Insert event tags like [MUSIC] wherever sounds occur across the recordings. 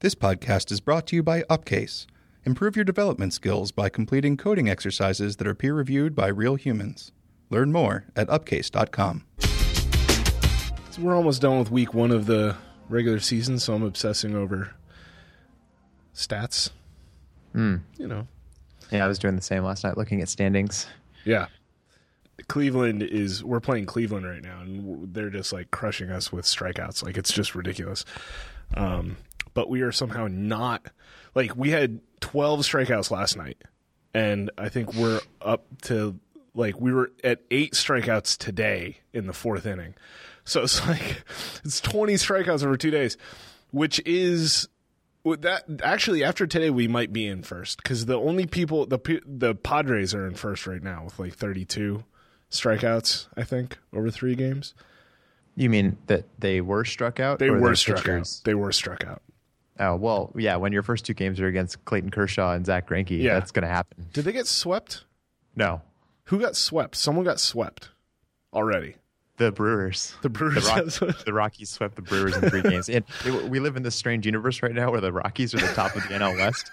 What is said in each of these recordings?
This podcast is brought to you by Upcase. Improve your development skills by completing coding exercises that are peer reviewed by real humans. Learn more at upcase.com. So we're almost done with week one of the regular season, so I'm obsessing over stats. Mm. You know, Yeah, I was doing the same last night, looking at standings. yeah. Cleveland is we're playing Cleveland right now, and they're just like crushing us with strikeouts. Like it's just ridiculous. Um, but we are somehow not like we had 12 strikeouts last night, and I think we're up to like we were at eight strikeouts today in the fourth inning. So it's [LAUGHS] like it's 20 strikeouts over two days, which is with that actually after today we might be in first because the only people the the Padres are in first right now with like 32 strikeouts I think over three games. You mean that they were struck out? They were struck pitchers? out. They were struck out. Oh well, yeah. When your first two games are against Clayton Kershaw and Zack Greinke, Yeah. that's going to happen. Did they get swept? No, Who got swept? Someone got swept already. the Brewers. The Brewers. The, Rock- the Rockies swept the Brewers in three games. And it- we live in this strange universe right now where the Rockies are the top of the NL West,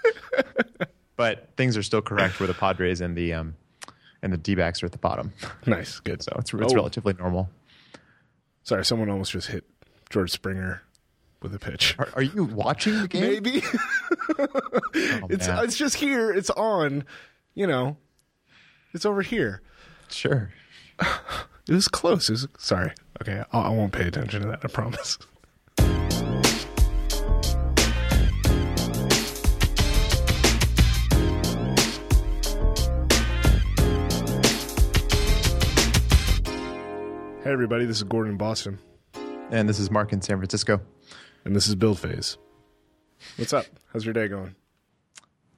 [LAUGHS] but things are still correct where the Padres and the um, and the D-backs are at the bottom. nice, good. So it's it's Oh. relatively normal. Sorry, someone almost just hit George Springer with a pitch. Are, are you watching the game? Maybe [LAUGHS] [LAUGHS] Oh, it's man. it's just here. It's on. You know, it's over here. sure. [SIGHS] It was close. It was, sorry. Okay, I, I won't pay attention to that. I promise. Hey everybody, this is Gordon in Boston, And this is Mark in San Francisco. And this is Build Phase. What's up? How's your day going?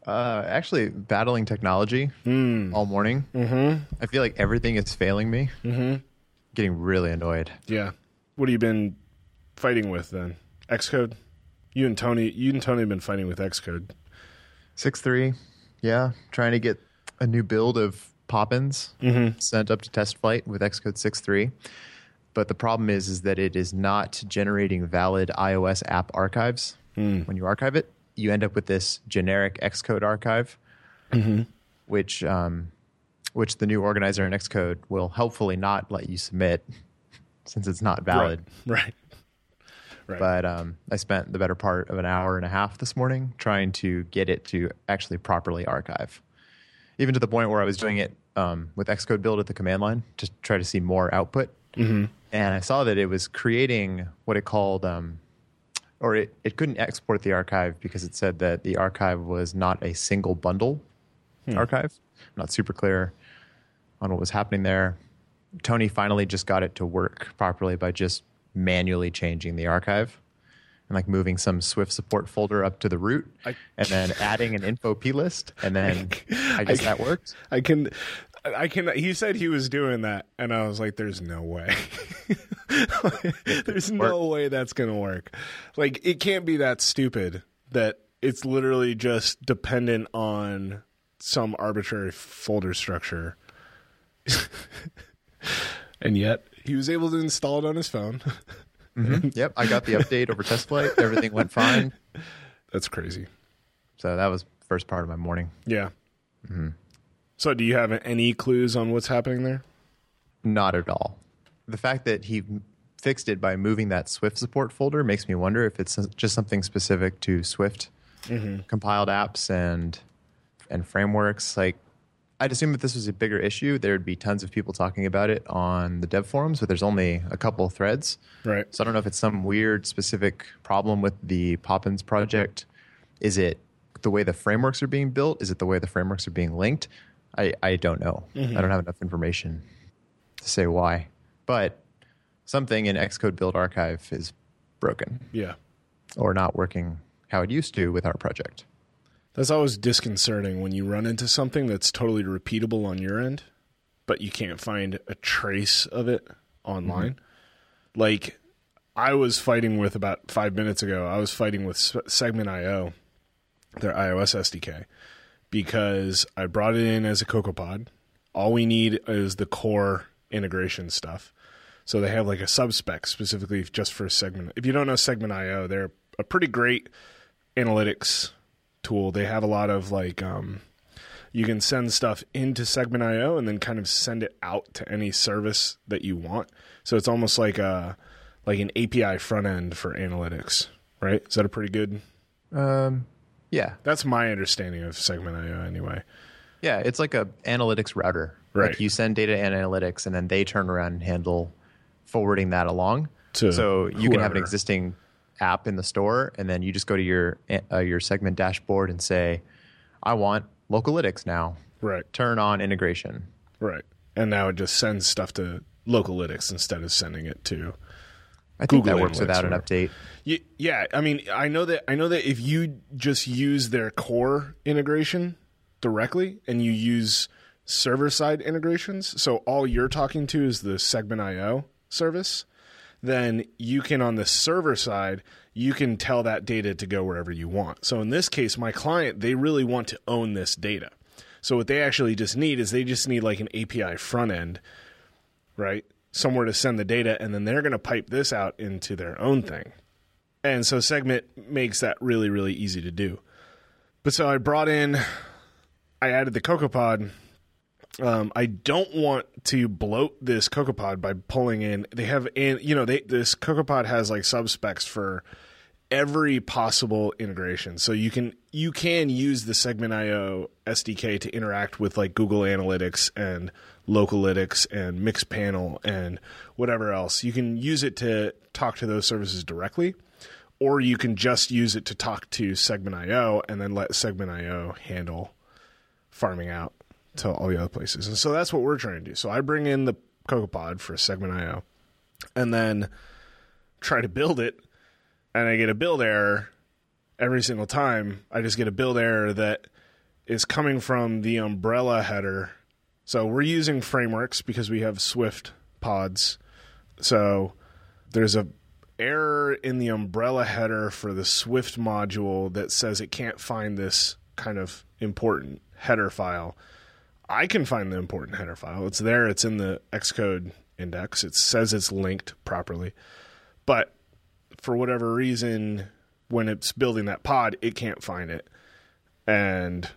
Uh, actually, battling technology all morning. Mm-hmm. I feel like everything is failing me. Mm-hmm. Getting really annoyed. Yeah. What have you been fighting with then? Xcode? You and Tony, you and Tony have been fighting with Xcode. Six three, yeah. Trying to get a new build of Poppins sent up to test flight with Xcode six three. But the problem is, is that it is not generating valid iOS app archives. When you archive it, you end up with this generic Xcode archive, which um, which the new organizer in Xcode will helpfully not let you submit [LAUGHS] since it's not valid. Right. Right. But um, I spent the better part of an hour and a half this morning trying to get it to actually properly archive. Even to the point where I was doing it um, with Xcode build at the command line to try to see more output. Mm-hmm. And I saw that it was creating what it called, um, or it, it couldn't export the archive because it said that the archive was not a single bundle archive. Not super clear on what was happening there. Tony finally just got it to work properly by just manually changing the archive and like moving some Swift support folder up to the root I- and then adding an info p list. And then [LAUGHS] I guess that worked. I can, I can. He said he was doing that, and I was like, "There's no way. [LAUGHS] There's no way that's gonna work. Like, it can't be that stupid that it's literally just dependent on some arbitrary folder structure." [LAUGHS] and yet, he was able to install it on his phone. Mm-hmm. [LAUGHS] Yep. I got the update over test flight. Everything went fine. that's crazy. So that was first part of my morning. Yeah. Mm-hmm. So, do you have any clues on what's happening there? Not at all. The fact that he fixed it by moving that Swift support folder makes me wonder if it's just something specific to Swift mm-hmm. compiled apps and and frameworks. Like, I'd assume if this was a bigger issue, there'd be tons of people talking about it on the dev forums, but there's only a couple threads. Right. So I don't know if it's some weird specific problem with the Poppins project. Is it the way the frameworks are being built? Is it the way the frameworks are being linked? I, I don't know. Mm-hmm. I don't have enough information to say why. But something in Xcode build archive is broken Yeah. or not working how it used to with our project. That's always disconcerting when you run into something that's totally repeatable on your end, but you can't find a trace of it online. Mm-hmm. Like I was fighting with about five minutes ago, I was fighting with S- Segment.io, their iOS SDK, because I brought it in as a CocoaPod. All we need is the core integration stuff. So they have like a subspec specifically just for Segment. If you don't know Segment.io, they're a pretty great analytics tool. They have a lot of like um, you can send stuff into Segment.io and then kind of send it out to any service that you want. So it's almost like a like an API front end for analytics, right? Is that a pretty good? Um, yeah, That's my understanding of Segment.io anyway. yeah. It's like a analytics router. Right. Like you send data to analytics, and then they turn around and handle forwarding that along. To so you can have an existing app in the store, and then you just go to your uh, your segment dashboard and say, "I want Localytics now. Right, Turn on integration." right. And now it just sends stuff to Localytics instead of sending it to I think Google that works Analytics without an update. Yeah, I mean, I know that I know that if you just use their core integration directly and you use server side integrations, so all you're talking to is the Segment IO service, then you can on the server side, you can tell that data to go wherever you want. So in this case, my client, they really want to own this data. So what they actually just need is they just need like an API front end right? Somewhere to send the data, and then they're going to pipe this out into their own thing. And so Segment makes that really, really easy to do. But so I brought in, I added the CocoaPod. Um, I don't want to bloat this CocoaPod by pulling in. They have, and you know, they this CocoaPod has like sub specs for every possible integration. So you can you can use the Segment IO SDK to interact with like Google Analytics and Localytics and Mixpanel and whatever else. You can use it to talk to those services directly, or you can just use it to talk to Segment.io and then let Segment.io handle farming out to all the other places. And so that's what we're trying to do. So I bring in the CocoaPod for Segment.io and then try to build it and I get a build error every single time. I just get a build error that is coming from the umbrella header. So we're using frameworks because we have Swift pods. So there's a error in the umbrella header for the Swift module that says it can't find this kind of important header file. I can find the important header file. It's there. It's in the Xcode index. It says it's linked properly. But for whatever reason, when it's building that pod, it can't find it. And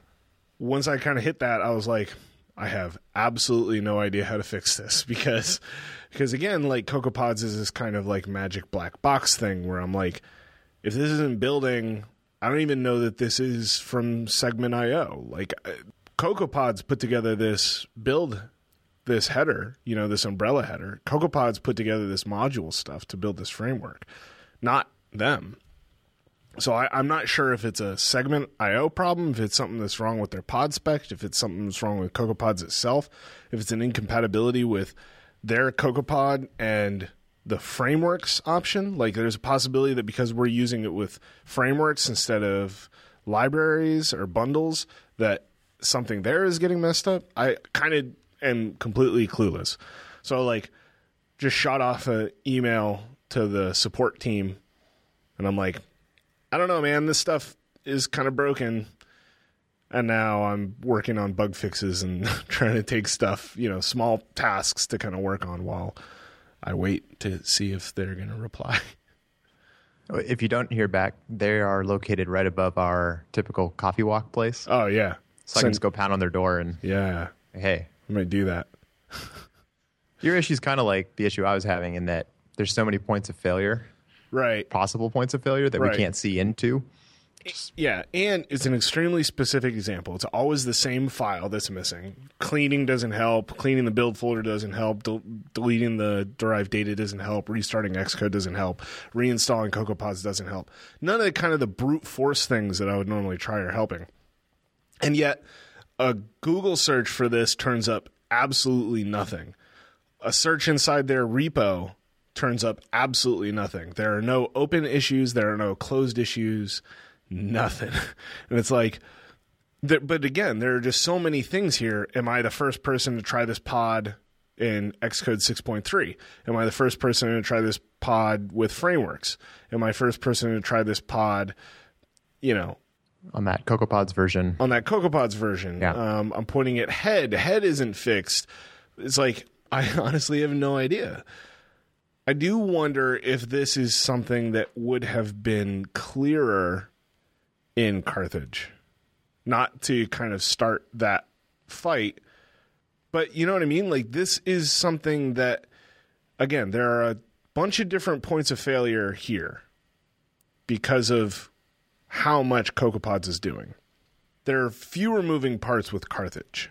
once I kind of hit that, I was like, I have absolutely no idea how to fix this [LAUGHS] because, because again, like CocoaPods is this kind of like magic black box thing where I'm like, if this isn't building, I don't even know that this is from Segment IO. Like, uh, CocoaPods put together this build this header, you know, this umbrella header. CocoaPods put together this module stuff to build this framework, not them. So I, I'm not sure if it's a segment IO problem, if it's something that's wrong with their pod spec, if it's something that's wrong with CocoaPods itself, if it's an incompatibility with their CocoaPod and the frameworks option. Like there's a possibility that because we're using it with frameworks instead of libraries or bundles, that something there is getting messed up. I kind of am completely clueless. So like just shot off an email to the support team and I'm like, I don't know, man, this stuff is kind of broken. And now I'm working on bug fixes and [LAUGHS] trying to take stuff, you know, small tasks to kind of work on while I wait to see if they're going to reply. [LAUGHS] If you don't hear back, they are located right above our typical coffee walk place. Oh, yeah. So I can just go pound on their door and Yeah, hey, I might do that. [LAUGHS] your issue is kind of like the issue I was having in that there's so many points of failure, Right. possible points of failure that Right. we can't see into. Yeah, and it's an extremely specific example. It's always the same file that's missing. Cleaning doesn't help. Cleaning the build folder doesn't help. Del- deleting the derived data doesn't help. Restarting Xcode doesn't help. Reinstalling CocoaPods doesn't help. None of the kind of the brute force things that I would normally try are helping. And yet, a Google search for this turns up absolutely nothing. A search inside their repo turns up absolutely nothing. There are no open issues, there are no closed issues, nothing. [LAUGHS] And it's like, but again, there are just so many things here. Am I the first person to try this pod in Xcode 6.3? Am I the first person to try this pod with frameworks? Am I first person to try this pod, you know, on that CocoaPods version. on that CocoaPods version. Yeah. Um, I'm pointing at head. Head isn't fixed. It's like I [LAUGHS] honestly have no idea. I do wonder if this is something that would have been clearer in Carthage. Not to kind of start that fight, but you know what I mean? Like, this is something that, again, there are a bunch of different points of failure here because of how much CocoaPods is doing. There are fewer moving parts with Carthage,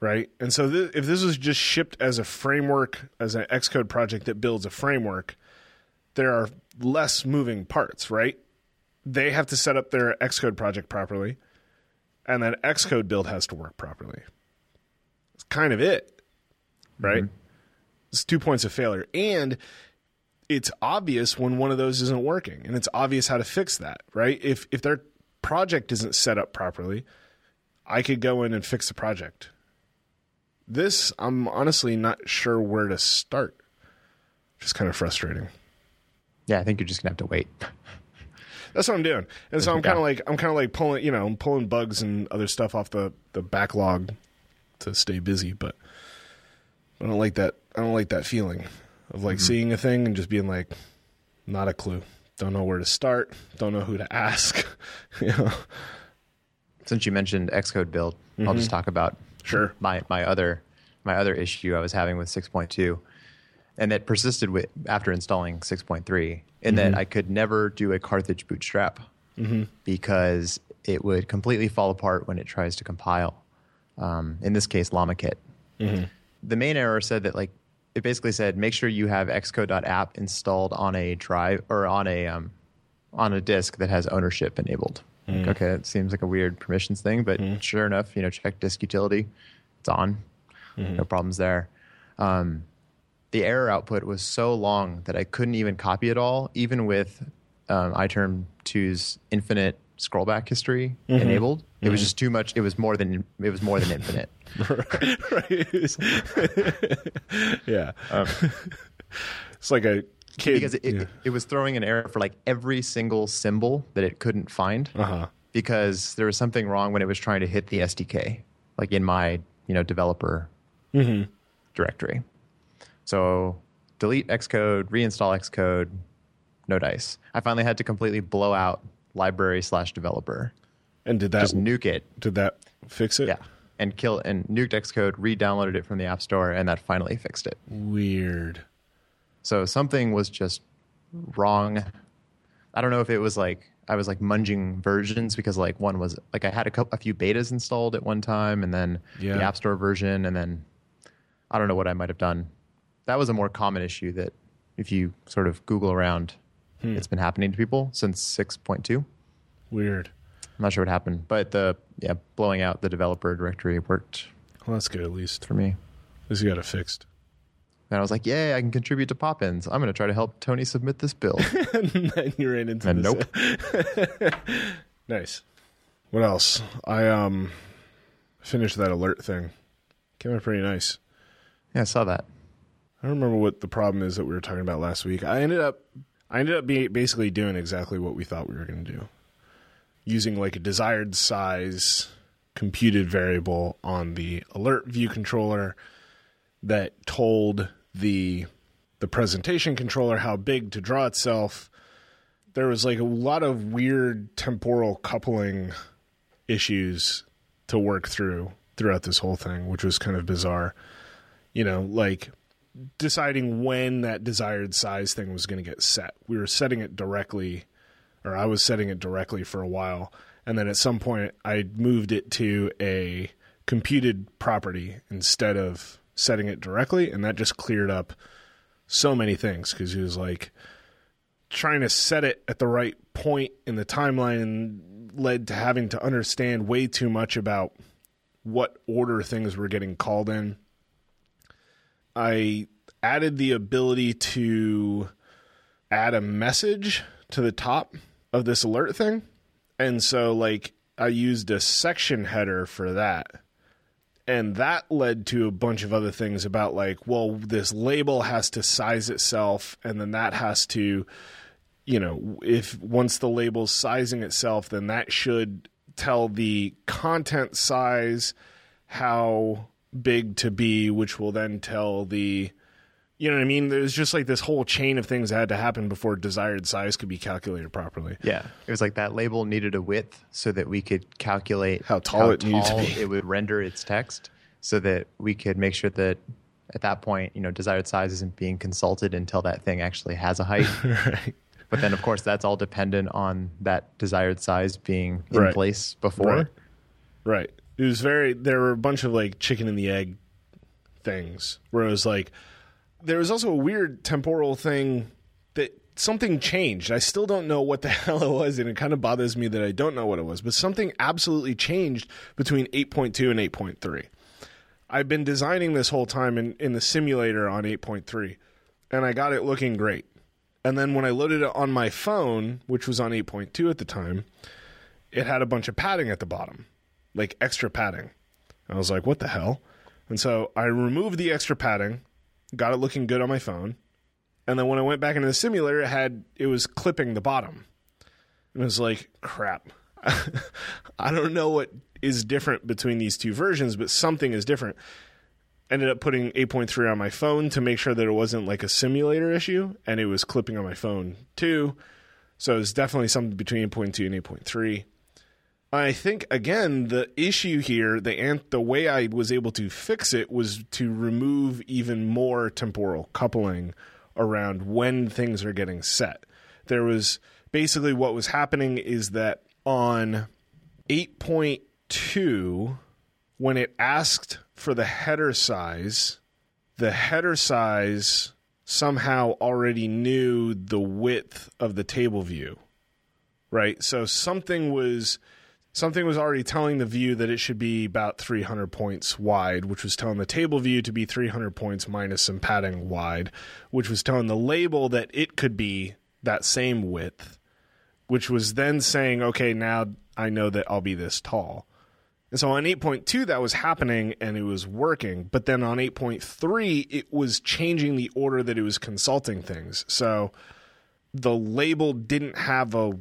right? And so, th- if this was just shipped as a framework, as an Xcode project that builds a framework, there are less moving parts, right? They have to set up their Xcode project properly, and then Xcode build has to work properly. It's kind of it, right? Mm-hmm. It's two points of failure. And it's obvious when one of those isn't working, and it's obvious how to fix that, right? If if their project isn't set up properly, I could go in and fix the project. This, I'm honestly not sure where to start. Just kind of frustrating. Yeah, I think you're just gonna have to wait. [LAUGHS] That's what I'm doing, and so I'm kind of like I'm kind of like pulling, you know, I'm pulling bugs and other stuff off the the backlog to stay busy. But I don't like that. I don't like that feeling of like mm-hmm. seeing a thing and just being like, not a clue. Don't know where to start. Don't know who to ask. [LAUGHS] you know? Since you mentioned Xcode build, I'll just mm-hmm. talk about Sure. my my other my other issue I was having with 6.2, and that persisted with after installing 6.3, in that I could never do a Carthage bootstrap because it would completely fall apart when it tries to compile. Um, in this case, LlamaKit. The main error said that like it basically said make sure you have xcode.app installed on a drive or on a um, on a disk that has ownership enabled. Like, mm. okay, it seems like a weird permissions thing, but mm. sure enough, you know, check disk utility, it's on, mm-hmm. no problems there. Um, the error output was so long that I couldn't even copy it all, even with um, iTerm 2's infinite scrollback history mm-hmm. enabled. It was mm-hmm. just too much. It was more than it was more than infinite. [LAUGHS] [LAUGHS] yeah. Um, [LAUGHS] it's like a kid. because it, it, it was throwing an error for like every single symbol that it couldn't find uh-huh. because there was something wrong when it was trying to hit the SDK, like in my you know developer directory. So delete Xcode, reinstall Xcode, no dice. I finally had to completely blow out library slash developer, And did that just nuke it, did that fix it? yeah, and kill and nuked Xcode, re-downloaded it from the App Store, and that finally fixed it. Weird. So something was just wrong. I don't know if it was like I was like munging versions because like one was like I had a couple, a few betas installed at one time, and then Yeah. the App Store version, and then I don't know what I might have done. That was a more common issue that if you sort of Google around, hmm. it's been happening to people since six point two. Weird. I'm not sure what happened, but the yeah blowing out the developer directory worked Well, that's good at least. for me. At least you got it fixed. And I was like, "Yay! I can contribute to Poppins. I'm going to try to help Tony submit this bill." and [LAUGHS] then you ran into And this. nope. [LAUGHS] Nice. What else? I um finished that alert thing. Came out pretty nice. yeah, I saw that. I don't remember what the problem is that we were talking about last week. I ended up I ended up basically doing exactly what we thought we were going to do. Using like a desired size computed variable on the alert view controller that told the the presentation controller how big to draw itself. There was like a lot of weird temporal coupling issues to work through throughout this whole thing, which was kind of bizarre. You know, like deciding when that desired size thing was going to get set. We were setting it directly, or I was setting it directly for a while. And then at some point, I moved it to a computed property instead of setting it directly. And that just cleared up so many things because he was like trying to set it at the right point in the timeline and led to having to understand way too much about what order things were getting called in. I added the ability to add a message to the top of this alert thing. And so, like, I used a section header for that. And that led to a bunch of other things about, like, well, this label has to size itself, and then that has to, you know, if once the label's sizing itself, then that should tell the content size how big to be, which will then tell the You know what I mean? There's just like this whole chain of things that had to happen before desired size could be calculated properly. Yeah, it was like that label needed a width so that we could calculate How tall it needed to be. it would render its text, so that we could make sure that at that point, you know, desired size isn't being consulted until that thing actually has a height. [LAUGHS] right. But then, of course, that's all dependent on that desired size being in Right. place before. Right. Right. It was very. There were a bunch of like chicken and the egg things where it was like there was also a weird temporal thing that something changed. I still don't know what the [LAUGHS] hell it was, and it kind of bothers me that I don't know what it was. But something absolutely changed between 8.2 and 8.3. I've been designing this whole time in, in the simulator on 8.3, and I got it looking great. And then when I loaded it on my phone, which was on 8.2 at the time, it had a bunch of padding at the bottom, like extra padding. I was like, what the hell? And so I removed the extra padding, got it looking good on my phone. And then when I went back into the simulator, it had it was clipping the bottom. And it was like, crap. [LAUGHS] I don't know what is different between these two versions, but something is different. Ended up putting 8.3 on my phone to make sure that it wasn't like a simulator issue, and it was clipping on my phone too. So it's definitely something between 8.2 and 8.3. I think again the issue here, the an- the way I was able to fix it was to remove even more temporal coupling around when things are getting set. There was basically what was happening is that on 8.2 when it asked for the header size, the header size somehow already knew the width of the table view. Right? So something was something was already telling the view that it should be about 300 points wide, which was telling the table view to be 300 points minus some padding wide, which was telling the label that it could be that same width, which was then saying, okay, now I know that I'll be this tall. And so on 8.2, that was happening and it was working. But then on 8.3, it was changing the order that it was consulting things. So the label didn't have a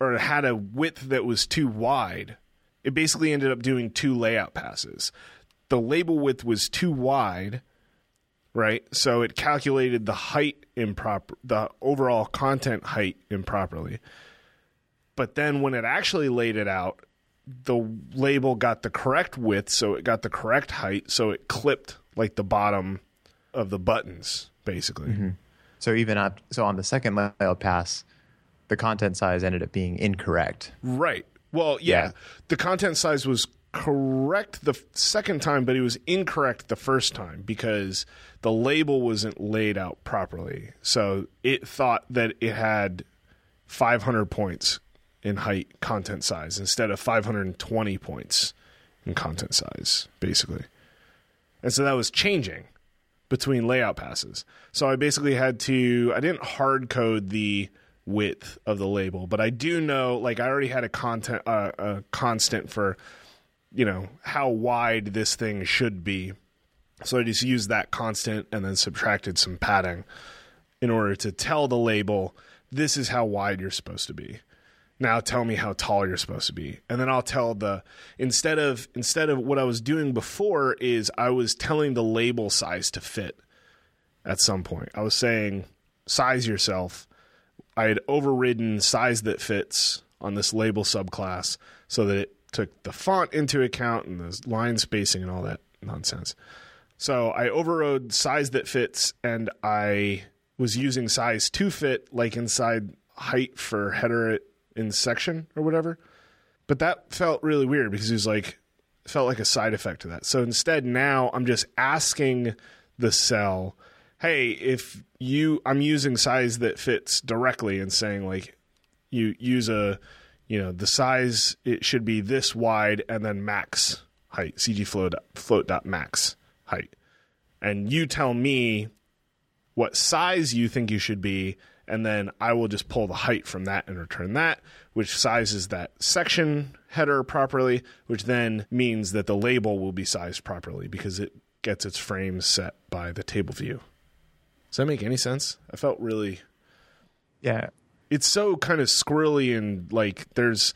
or had a width that was too wide. It basically ended up doing two layout passes. The label width was too wide, right? So it calculated the height improper, the overall content height improperly. But then when it actually laid it out, the label got the correct width, so it got the correct height, so it clipped like the bottom of the buttons, basically. Mm-hmm. So even so on the second layout pass, the content size ended up being incorrect. Right. Well, yeah, Yeah. the content size was correct the second time, but it was incorrect the first time because the label wasn't laid out properly. So it thought that it had 500 points in height content size instead of 520 points in content size, basically. And so that was changing between layout passes. So I basically had to I didn't hard code the width of the label, but I do know like I already had a content uh, a constant for you know how wide this thing should be. So I just used that constant and then subtracted some padding in order to tell the label this is how wide you're supposed to be. Now tell me how tall you're supposed to be. And then I'll tell the instead of instead of what I was doing before is I was telling the label size to fit at some point. I was saying size yourself. I had overridden size that fits on this label subclass so that it took the font into account and the line spacing and all that nonsense. So I overrode size that fits and I was using size to fit like inside height for header in section or whatever. But that felt really weird because it was like felt like a side effect to that. So instead now I'm just asking the cell, "Hey, if you I'm using size that fits directly and saying like you use a you know, the size it should be this wide and then max height, cg float float dot max height. And you tell me what size you think you should be, and then I will just pull the height from that and return that, which sizes that section header properly, which then means that the label will be sized properly because it gets its frames set by the table view. Does that make any sense? I felt really Yeah. it's so kind of squirrely and like there's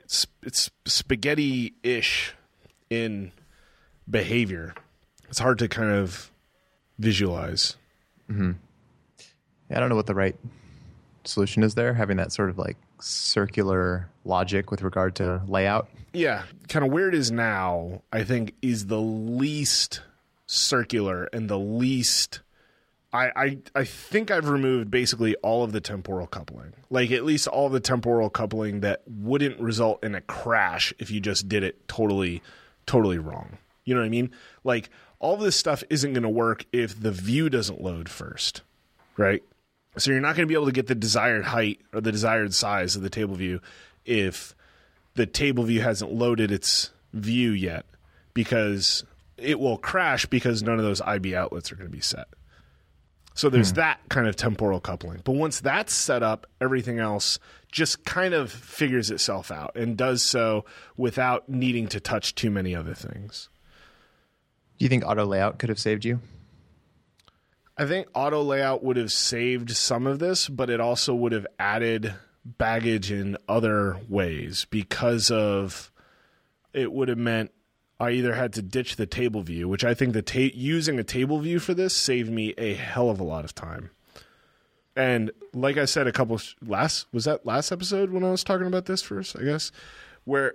it's, it's spaghetti ish in behavior. It's hard to kind of visualize. Mm-hmm. Yeah, I don't know what the right solution is there, having that sort of like circular logic with regard to layout. Yeah, kind of where it is now, I think, is the least circular and the least. I, I I think I've removed basically all of the temporal coupling, like at least all the temporal coupling that wouldn't result in a crash if you just did it totally, totally wrong. You know what I mean? Like all this stuff isn't going to work if the view doesn't load first, right? So you're not going to be able to get the desired height or the desired size of the table view if the table view hasn't loaded its view yet because it will crash because none of those IB outlets are going to be set. So there's hmm. that kind of temporal coupling. But once that's set up, everything else just kind of figures itself out and does so without needing to touch too many other things. Do you think auto layout could have saved you? I think auto layout would have saved some of this, but it also would have added baggage in other ways because of it would have meant I either had to ditch the table view, which I think the ta- using a table view for this saved me a hell of a lot of time. And like I said, a couple sh- last was that last episode when I was talking about this first, I guess, where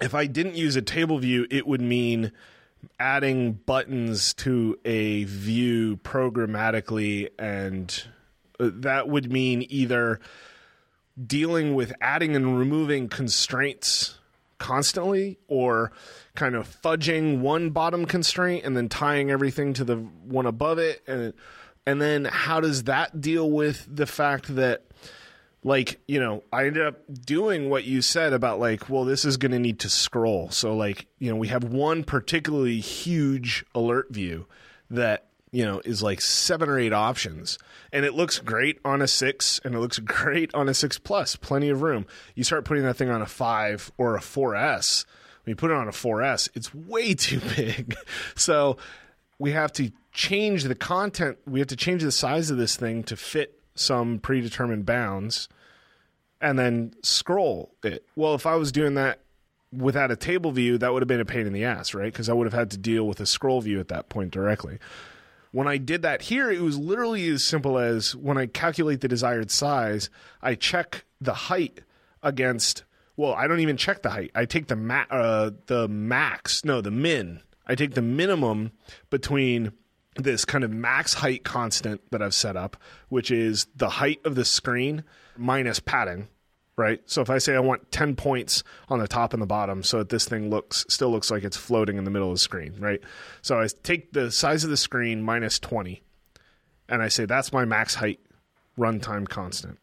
if I didn't use a table view, it would mean adding buttons to a view programmatically, and uh, that would mean either dealing with adding and removing constraints constantly or kind of fudging one bottom constraint and then tying everything to the one above it? And and then how does that deal with the fact that like you know i ended up doing what you said about like well this is going to need to scroll. So like you know we have one particularly huge alert view that you know is like seven or eight options. And it looks great on a six and it looks [LAUGHS] great on a six plus plenty of room. You start putting that thing on a five or a 4s when you put it on a 4s it's way [LAUGHS] too big. So we have to change the content we have to change the size of this thing to fit some predetermined bounds and then scroll it. Well if i was doing that without a table view that would have been a pain in the ass right? Because i would have had to deal with a scroll view at that point directly when I did that here, it was literally as simple as when I calculate the desired size, I check the height against. Well, I don't even check the height. I take the ma- uh, the max, no, the min. I take the minimum between this kind of max height constant that I've set up, which is the height of the screen minus padding, right? So if I say I want 10 points on the top and the bottom so that this thing looks still looks like it's floating in the middle of the screen, right? So I take the size of the screen minus 20 and I say that's my max height runtime constant.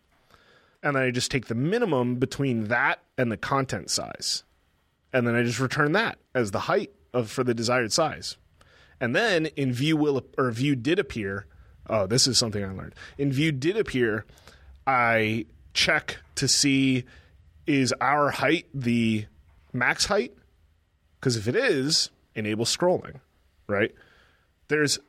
And then I just take the minimum between that and the content size. And then I just return that as the height of for the desired size. And then in view will or view did appear, oh, this is something I learned. In view did appear, I check to see is our height the max height? Because if it is, enable scrolling, right? There's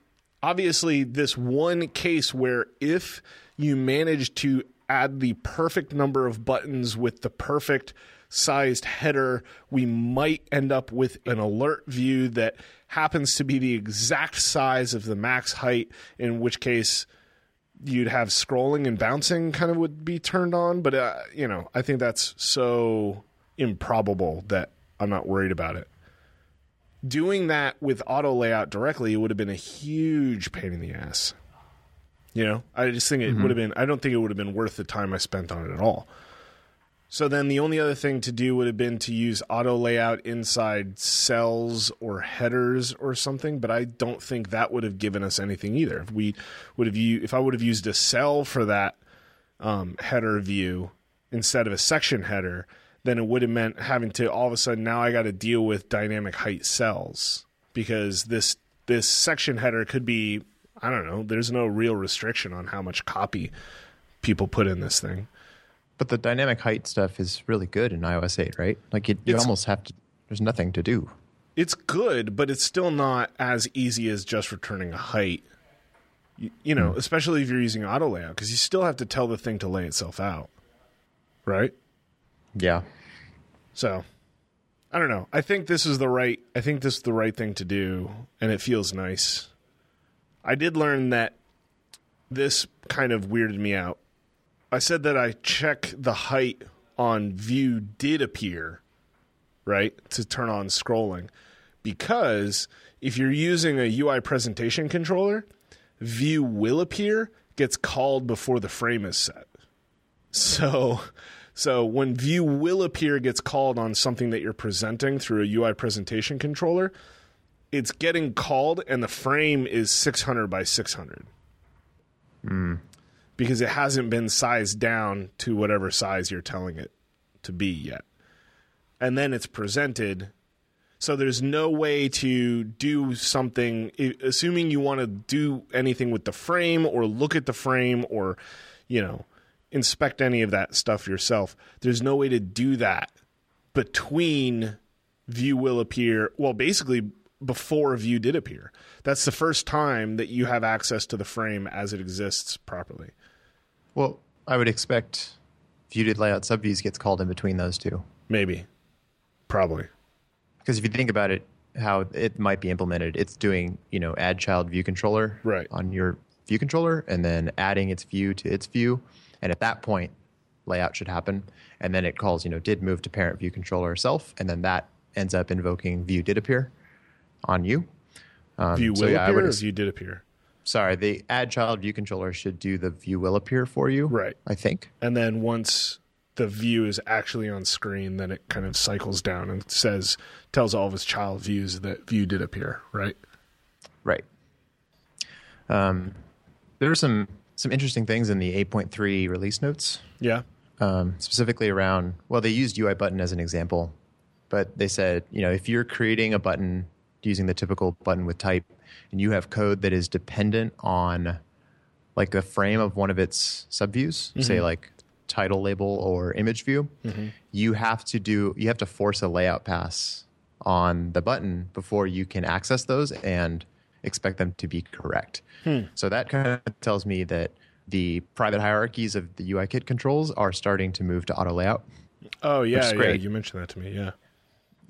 obviously this one case where if you manage to add the perfect number of buttons with the perfect sized header, we might end up with an alert view that happens to be the exact size of the max height, in which case you'd have scrolling and bouncing kind of would be turned on. But, uh, you know, I think that's so improbable that I'm not worried about it. Doing that with auto layout directly would have been a huge pain in the ass. You know, I just think it would have been, I don't think it would have been worth the time I spent on it at all. So then the only other thing to do would have been to use auto layout inside cells or headers or something, but I don't think that would have given us anything either. If we would have u- if I would have used a cell for that um, header view instead of a section header, then it would have meant having to all of a sudden now I got to deal with dynamic height cells because this this section header could be I don't know. There's no real restriction on how much copy people put in this thing. But the dynamic height stuff is really good in iOS 8, right? Like it, you It's- almost have to. There's nothing to do. it's good, but it's still not as easy as just returning a height. You, you know, hmm. especially if you're using auto layout, because you still have to tell the thing to lay itself out, right? Yeah. So, I don't know. I think this is the right. I think this is the right thing to do, and it feels nice. I did learn that this kind of weirded me out. I said that I check the height on view did appear, right, to turn on scrolling. Because if you're using a UI presentation controller, view will appear gets called before the frame is set. So so when view will appear gets called on something that you're presenting through a UI presentation controller, it's getting called and the frame is 600 by 600 hmm. Because it hasn't been sized down to whatever size you're telling it to be yet. And then it's presented. So there's no way to do something, assuming you want to do anything with the frame or look at the frame or, you know, inspect any of that stuff yourself. There's no way to do that between view will appear. Well, basically before view did appear. That's the first time that you have access to the frame as it exists properly. Well, I would expect view did layout subviews gets called in between those two. Maybe. Probably. Because if you think about it, how it might be implemented, it's doing you know add child view controller Right. on your view controller, and then adding its view to its view, and at that point, layout should happen, and then it calls you know did move to parent view controller itself, and then that ends up invoking view did appear on you. Um, View so will yeah, I appear ex- view did appear. Sorry, the add child view controller should do the view will appear for you, Right. I think. And then once the view is actually on screen, then it kind of cycles down and says, tells all of its child views that view did appear, right? Right. Um, there are some some interesting things in the 8.3 release notes, Yeah. um, specifically around. Well, they used UI button as an example, but they said, you know, if you're creating a button using the typical button with type, and you have code that is dependent on like the frame of one of its subviews, mm-hmm. say like title label or image view, mm-hmm. you have to do you have to force a layout pass on the button before you can access those and expect them to be correct. Hmm. So that kind of tells me that the private hierarchies of the UIKit controls are starting to move to auto layout. Oh, yeah. Yeah. great. You mentioned that to me. Yeah.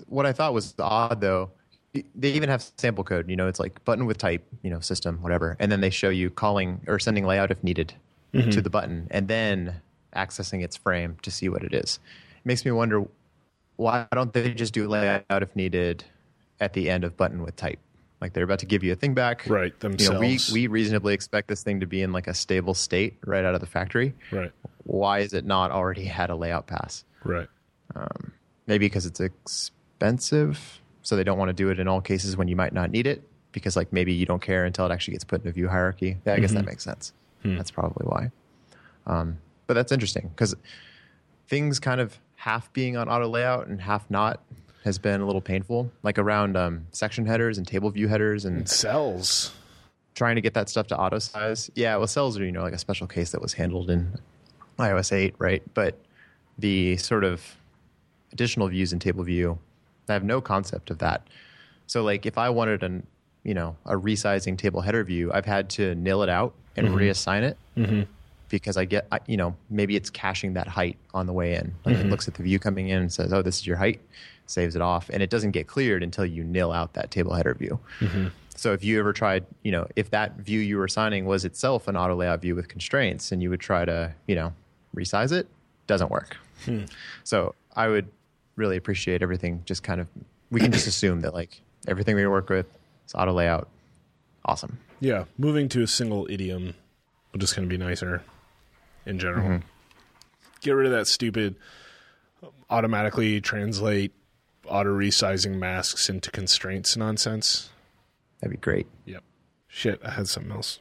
What I thought was odd though, they even have sample code. You know, it's like button with type, you know, system, whatever, and then they show you calling or sending layout if needed mm-hmm. to the button, and then accessing its frame to see what it is. It makes me wonder why don't they just do layout if needed at the end of button with type? Like they're about to give you a thing back, Right, You know, we themselves. we reasonably expect this thing to be in like a stable state right out of the factory. Right. Why is it not already had a layout pass? Right. Um, maybe because it's expensive, so they don't want to do it in all cases when you might not need it. Because like maybe you don't care until it actually gets put in a view hierarchy. Yeah, I guess that makes sense. That's probably why. Um, but that's interesting because things kind of half being on auto layout and half not has been a little painful. Like around um, section headers and table view headers and Cells. trying to get that stuff to auto size. Yeah, well, cells are you know like a special case that was handled in iOS 8, right? But the sort of additional views in table view, I have no concept of that. So like if I wanted an you know a resizing table header view, I've had to nil it out and mm-hmm. reassign it mm-hmm. because I get I, you know maybe it's caching that height on the way in. Like it mm-hmm. looks at the view coming in and says, "Oh, this is your height," saves it off, and it doesn't get cleared until you nil out that table header view. So if you ever tried, you know, if that view you were assigning was itself an auto layout view with constraints, and you would try to, you know, resize it, doesn't work. Hmm. So I would really appreciate everything. Just kind of, we can just [COUGHS] assume that like everything we work with is auto layout. Awesome. Yeah. Moving to a single idiom will just kind of be nicer in general. Get rid of that stupid automatically translate auto resizing masks into constraints nonsense. That'd be great. Yep. Shit, I had something else.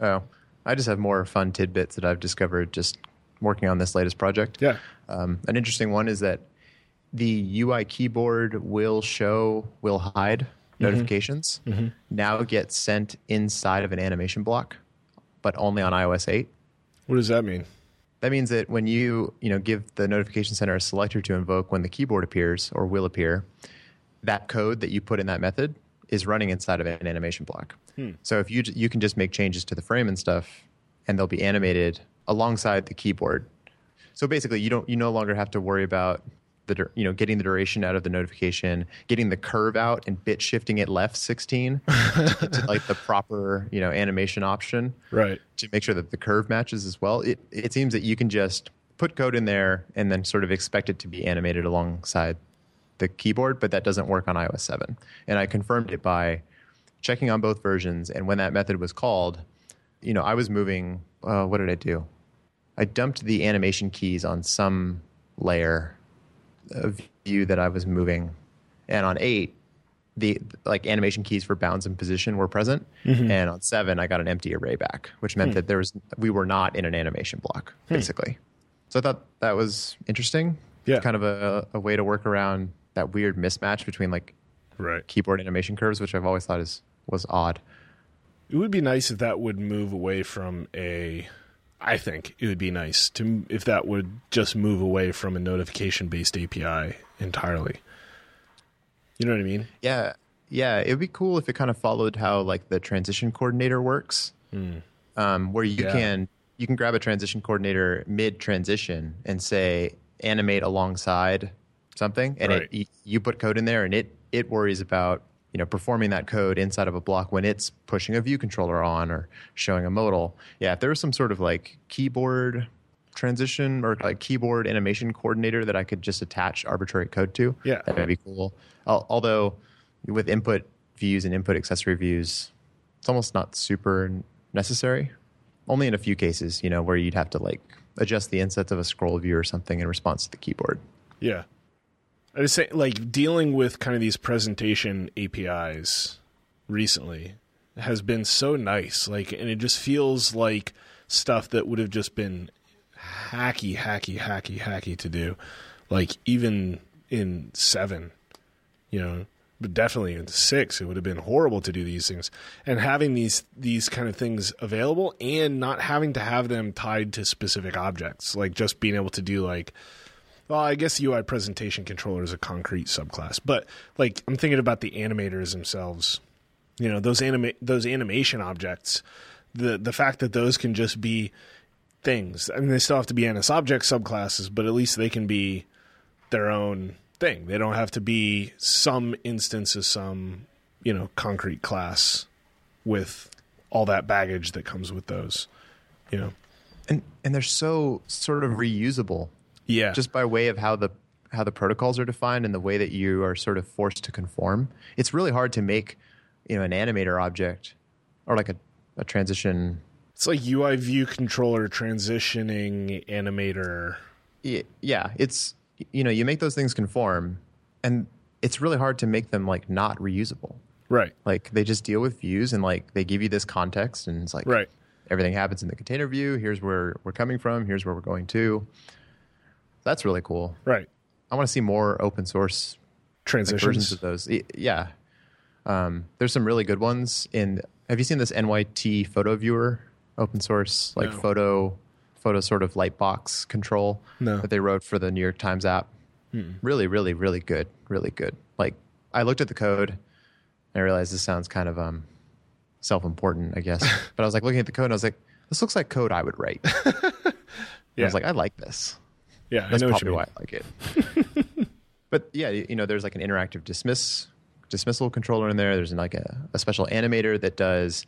Oh, I just have more fun tidbits that I've discovered just working on this latest project. Yeah. Um, an interesting one is that the UI keyboard will show, will hide mm-hmm. notifications. Mm-hmm. Now get sent inside of an animation block, but only on iOS 8. What does that mean? That means that when you you know give the notification center a selector to invoke when the keyboard appears or will appear, that code that you put in that method is running inside of an animation block. Hmm. So if you you can just make changes to the frame and stuff, and they'll be animated alongside the keyboard. So basically, you don't you no longer have to worry about the you know getting the duration out of the notification, getting the curve out, and bit shifting it left 16 [LAUGHS] to to like the proper you know animation option Right. to make sure that the curve matches as well. It it seems that you can just put code in there and then sort of expect it to be animated alongside the keyboard, but that doesn't work on iOS 7. And I confirmed it by checking on both versions. And when that method was called, you know, I was moving. Uh, what did I do? I dumped the animation keys on some layer of view that I was moving, and on eight, the like animation keys for bounds and position were present, mm-hmm. and on seven, I got an empty array back, which meant hmm. that there was we were not in an animation block hmm. basically. So I thought that was interesting. Yeah. kind of a, a way to work around that weird mismatch between like Right. keyboard animation curves, which I've always thought is was odd. It would be nice if that would move away from a. I think it would be nice to if that would just move away from a notification based API entirely. You know what I mean? Yeah, yeah, it would be cool if it kind of followed how like the transition coordinator works, um, where you Yeah. can you can grab a transition coordinator mid transition and say animate alongside something, and Right. it, you put code in there, and it it worries about you know performing that code inside of a block when it's pushing a view controller on or showing a modal. Yeah, if there was some sort of like keyboard transition or like keyboard animation coordinator that I could just attach arbitrary code to, Yeah. that'd be cool. Although with input views and input accessory views, it's almost not super necessary. Only in a few cases, you know, where you'd have to like adjust the insets of a scroll view or something in response to the keyboard. Yeah. I just say like dealing with kind of these presentation APIs recently has been so nice. Like and it just feels like stuff that would have just been hacky, hacky, hacky, hacky to do. Like even in seven, you know, but definitely in six, it would have been horrible to do these things. And having these these kind of things available and not having to have them tied to specific objects, like just being able to do like well, I guess UI presentation controller is a concrete subclass, but like I'm thinking about the animators themselves. You know, those anima- those animation objects, the the fact that those can just be things. I mean, they still have to be NS object subclasses, but at least they can be their own thing. They don't have to be some instance of some, you know, concrete class with all that baggage that comes with those. You know. And and they're so sort of reusable Yeah. just by way of how the how the protocols are defined and the way that you are sort of forced to conform. It's really hard to make, you know, an animator object or like a, a transition It's like UI view controller transitioning animator. Yeah, it's you know you make those things conform, and it's really hard to make them like not reusable. Right. Like they just deal with views and like they give you this context, and it's like Right. everything happens in the container view. Here's where we're coming from. Here's where we're going to. That's really cool. Right. I want to see more open source like, versions Transitions. of those. Yeah, um, there's some really good ones. In have you seen this NYT photo viewer open source like No. photo photo sort of light box control No. that they wrote for the New York Times app? Really, really, really good. Really good. Like I looked at the code and I realized this sounds kind of um, self-important, I guess. [LAUGHS] but I was like looking at the code and I was like, this looks like code I would write. [LAUGHS] yeah. I was like, I like this. Yeah, I That's know what you probably why I like it. [LAUGHS] but yeah, you know, there's like an interactive dismiss dismissal controller in there. There's like a, a special animator that does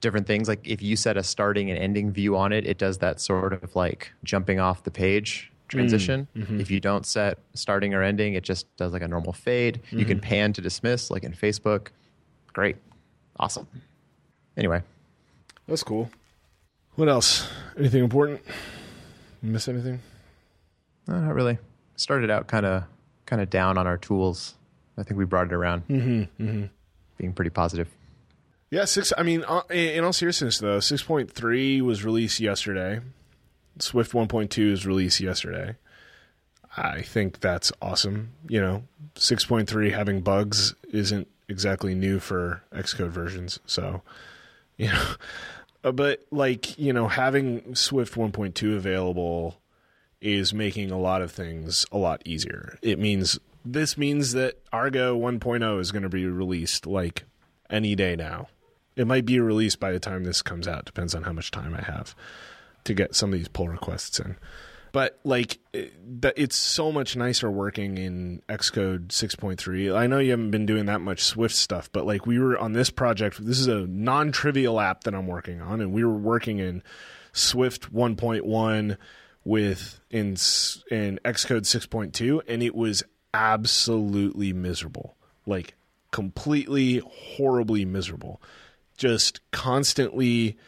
different things. Like if you set a starting and ending view on it, it does that sort of like jumping off the page transition. Mm, mm-hmm. If you don't set starting or ending, it just does like a normal fade. You can mm-hmm. pan to dismiss, like in Facebook. Great, awesome. Anyway, That's cool. What else? Anything important? Miss anything? No, not really. Started out kind of kind of down on our tools. I think we brought it around. Mm-hmm, Being pretty positive. Yeah, six. I mean, uh, in in all seriousness, though, six point three was released yesterday. Swift one point two is released yesterday. I think that's awesome. You know, six point three having bugs isn't exactly new for Xcode versions, so [LAUGHS] you know. Uh, But like you know, having Swift one point two available is making a lot of things a lot easier. It means this means that Argo 1.0 is going to be released like any day now. It might be released by the time this comes out. Depends on how much time I have to get some of these pull requests in. But like, it's so much nicer working in Xcode 6.3. I know you haven't been doing that much Swift stuff, but like we were on this project. This is a non-trivial app that I'm working on, and we were working in Swift 1.1 with in in Xcode 6.2, and it was absolutely miserable. Like completely horribly miserable. Just constantly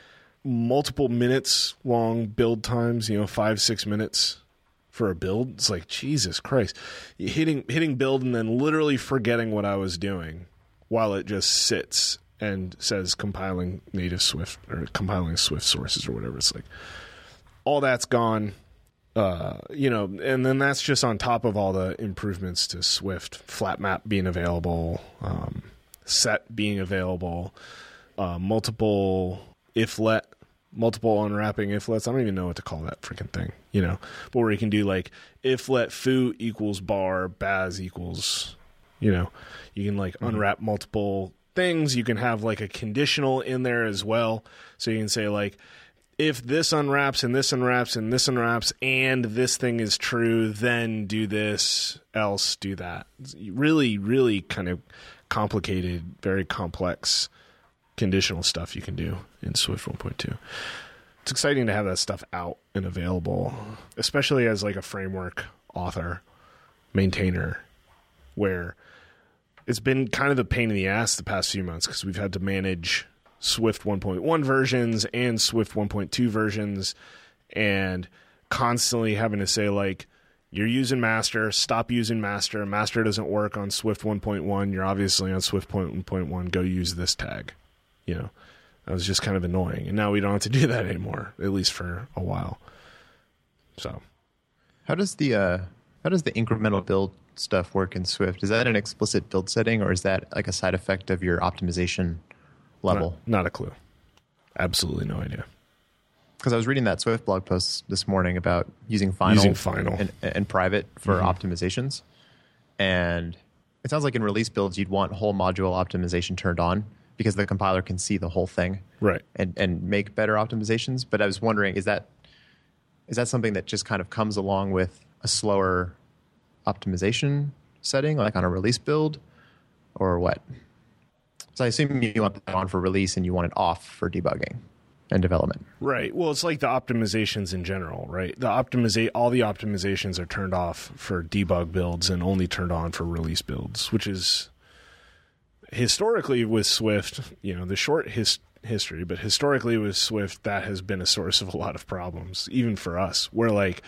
multiple minutes long build times, you know, five, six minutes for a build. It's like Jesus Christ. Hitting hitting build and then literally forgetting what I was doing while it just sits and says compiling native Swift or compiling Swift sources or whatever. It's like all that's gone. Uh, you know, and then that's just on top of all the improvements to Swift, flat map being available, um, set being available, uh, multiple if let, multiple unwrapping if lets. I don't even know what to call that freaking thing, you know, but where you can do like if let foo equals bar, baz equals, you know, you can like unwrap multiple things. You can have like a conditional in there as well. So you can say like, if this unwraps and this unwraps and this unwraps and this thing is true, then do this, else do that. Really, really kind of complicated, very complex conditional stuff you can do in Swift 1.2. It's exciting to have that stuff out and available, especially as like a framework author, maintainer, where it's been kind of a pain in the ass the past few months because we've had to manage Swift 1.1 versions and Swift 1.2 versions and constantly having to say like you're using master. Stop using master. Master doesn't work on swift 1.1 you're obviously on swift 1.1 go use this tag. You know that was just kind of annoying. And now we don't have to do that anymore at least for a while. So. How does the uh, how does the incremental build stuff work in Swift? Is that an explicit build setting, or is that like a side effect of your optimization level? not, not a clue absolutely no idea Because I was reading that Swift blog post this morning about using Final, Using Final. and, and private for mm-hmm. optimizations, and it sounds like in release builds you'd want whole module optimization turned on because the compiler can see the whole thing right and and make better optimizations. But I was wondering, is that is that something that just kind of comes along with a slower optimization setting, like on a release build, or what? So I assume you want that on for release and you want it off for debugging and development. Right. Well, it's like the optimizations in general, right? The optimiza- all the optimizations are turned off for debug builds and only turned on for release builds, which is historically with Swift, you know, the short his- history, but historically with Swift, that has been a source of a lot of problems, even for us. Where like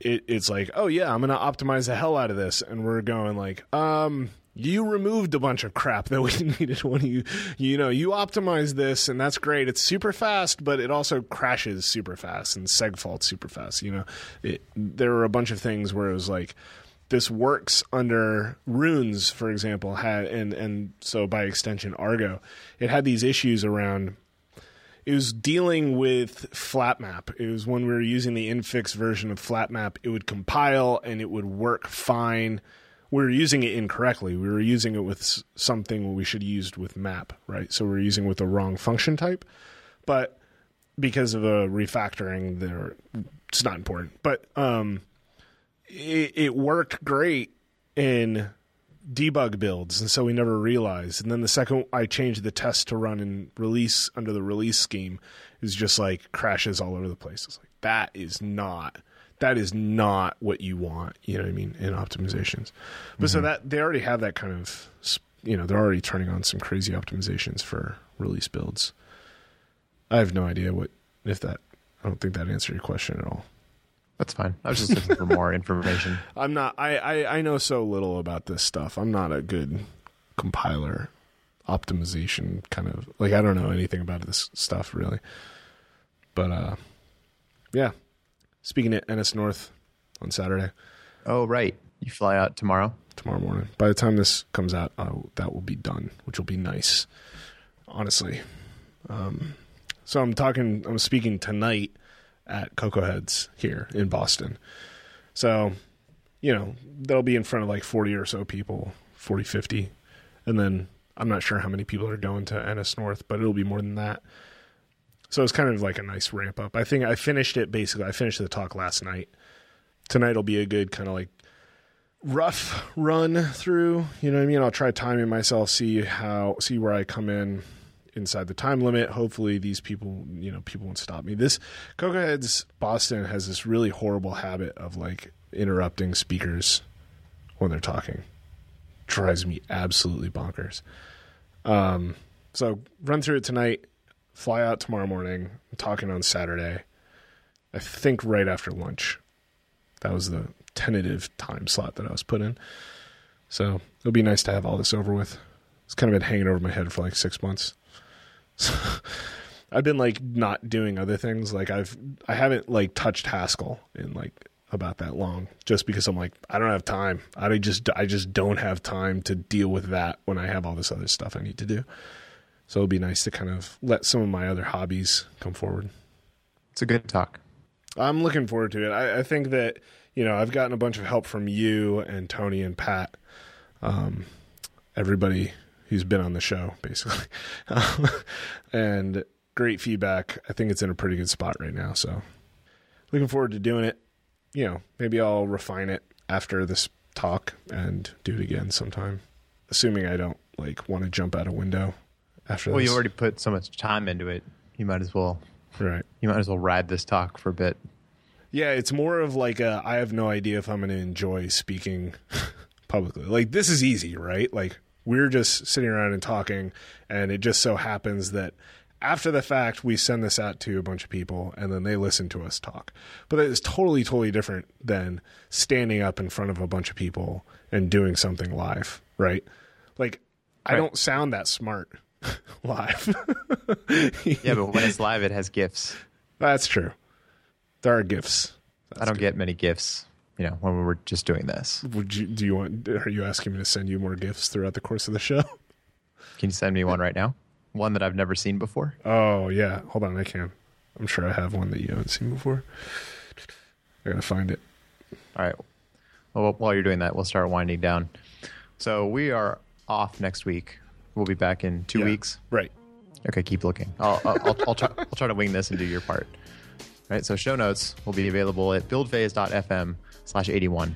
it, it's like, oh yeah, I'm gonna optimize the hell out of this, and we're going like, um, you removed a bunch of crap that we [LAUGHS] needed when you, you know, you optimized this, and that's great. It's super fast, but it also crashes super fast and segfaults super fast. You know, it, there were a bunch of things where it was like. This works under runes, for example, had and and so by extension Argo, it had these issues around it was dealing with flatmap. It was when we were using the infix version of flatmap, it would compile and it would work fine. We were using it incorrectly. We were using it with something we should have used with map, right? So we are using it with the wrong function type. But because of a refactoring, there it's not important. But um, it, it worked great in debug builds, and so we never realized. And then the second I changed the test to run in release under the release scheme, is just like crashes all over the place. It's like that is not that is not what you want. You know what I mean in optimizations. But so that they already have that kind of you know they're already turning on some crazy optimizations for release builds. I have no idea what if that. I don't think that answered your question at all. That's fine. I was just looking for more [LAUGHS] information. I'm not. I, I I know so little about this stuff. I'm not a good compiler, optimization kind of like. I don't know anything about this stuff really. But uh, yeah. Speaking at NS North on Saturday Oh, right. You fly out tomorrow. tomorrow morning. By the time this comes out, uh, that will be done, which will be nice. Honestly, um, so I'm talking. I'm speaking tonight at Cocoa Heads here in Boston. So, you know, they'll be in front of like 40 or so people, 40, 50. And then I'm not sure how many people are going to NS North, but it'll be more than that. So it's kind of like a nice ramp up. I think I finished it basically. I finished the talk last night. Tonight will be a good kind of like rough run through. You know what I mean? I'll try timing myself, see how see where I come in inside the time limit. Hopefully, these people, you know, people won't stop me. This Cocoa Heads Boston has this really horrible habit of like interrupting speakers when they're talking. Drives me absolutely bonkers. Um, so run through it tonight. Fly out tomorrow morning. I'm talking on Saturday. I think right after lunch. That was the tentative time slot that I was put in. So it'll be nice to have all this over with. It's kind of been hanging over my head for like six months. [LAUGHS] So I've been like not doing other things. Like I've I haven't like touched Haskell in like about that long just because I'm like I don't have time. I just I just don't have time to deal with that when I have all this other stuff I need to do. So it'll be nice to kind of let some of my other hobbies come forward. It's a good talk. I'm looking forward to it. I, I think that you know I've gotten a bunch of help from you and Tony and Pat, um, everybody who's been on the show basically, [LAUGHS] and great feedback. I think it's in a pretty good spot right now. So looking forward to doing it. You know, maybe I'll refine it after this talk and do it again sometime, assuming I don't like want to jump out a window after. Well, this. you already put so much time into it. You might as well. right. You might as well ride this talk for a bit. Yeah, it's more of like a, I have no idea if I'm going to enjoy speaking [LAUGHS] publicly. Like this is easy, right? Like we're just sitting around and talking, and it just so happens that after the fact we send this out to a bunch of people, and then they listen to us talk. But that is totally, totally different than standing up in front of a bunch of people and doing something live, right? Like I don't sound that smart [LAUGHS] live. [LAUGHS] Yeah, but when it's live, it has GIFs. That's true. There are GIFs. I don't get many GIFs. You know, when we're just doing this. Would you do you want are you asking me to send you more GIFs throughout the course of the show? [LAUGHS] Can you send me one right now? One that I've never seen before. Oh yeah. Hold on, I can. I'm sure I have one that you haven't seen before. I gotta find it. All right. Well, while you're doing that, we'll start winding down. So we are off next week. We'll be back in two Yeah. weeks. Right. Okay, keep looking. I'll, I'll, I'll, I'll, try, I'll try to wing this and do your part. All right, so show notes will be available at buildphase.fm slash 81.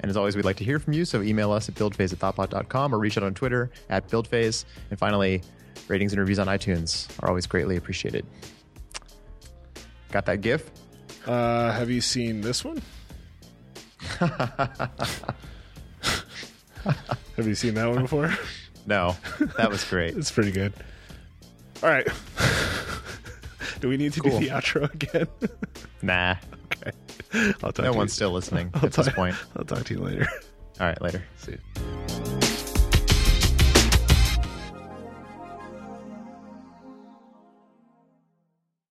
And as always, we'd like to hear from you, so email us at buildphase at thoughtbot.com or reach out on Twitter at buildphase. And finally, ratings and reviews on iTunes are always greatly appreciated. Got that GIF? Uh have you seen this one? [LAUGHS] have you seen that one before? [LAUGHS] No, that was great. [LAUGHS] It's pretty good. All right. [LAUGHS] Do we need to Cool. do the outro again? [LAUGHS] nah, okay. I'll talk no to one's you. still listening I'll at this point. I'll talk to you later. All right, later. See you.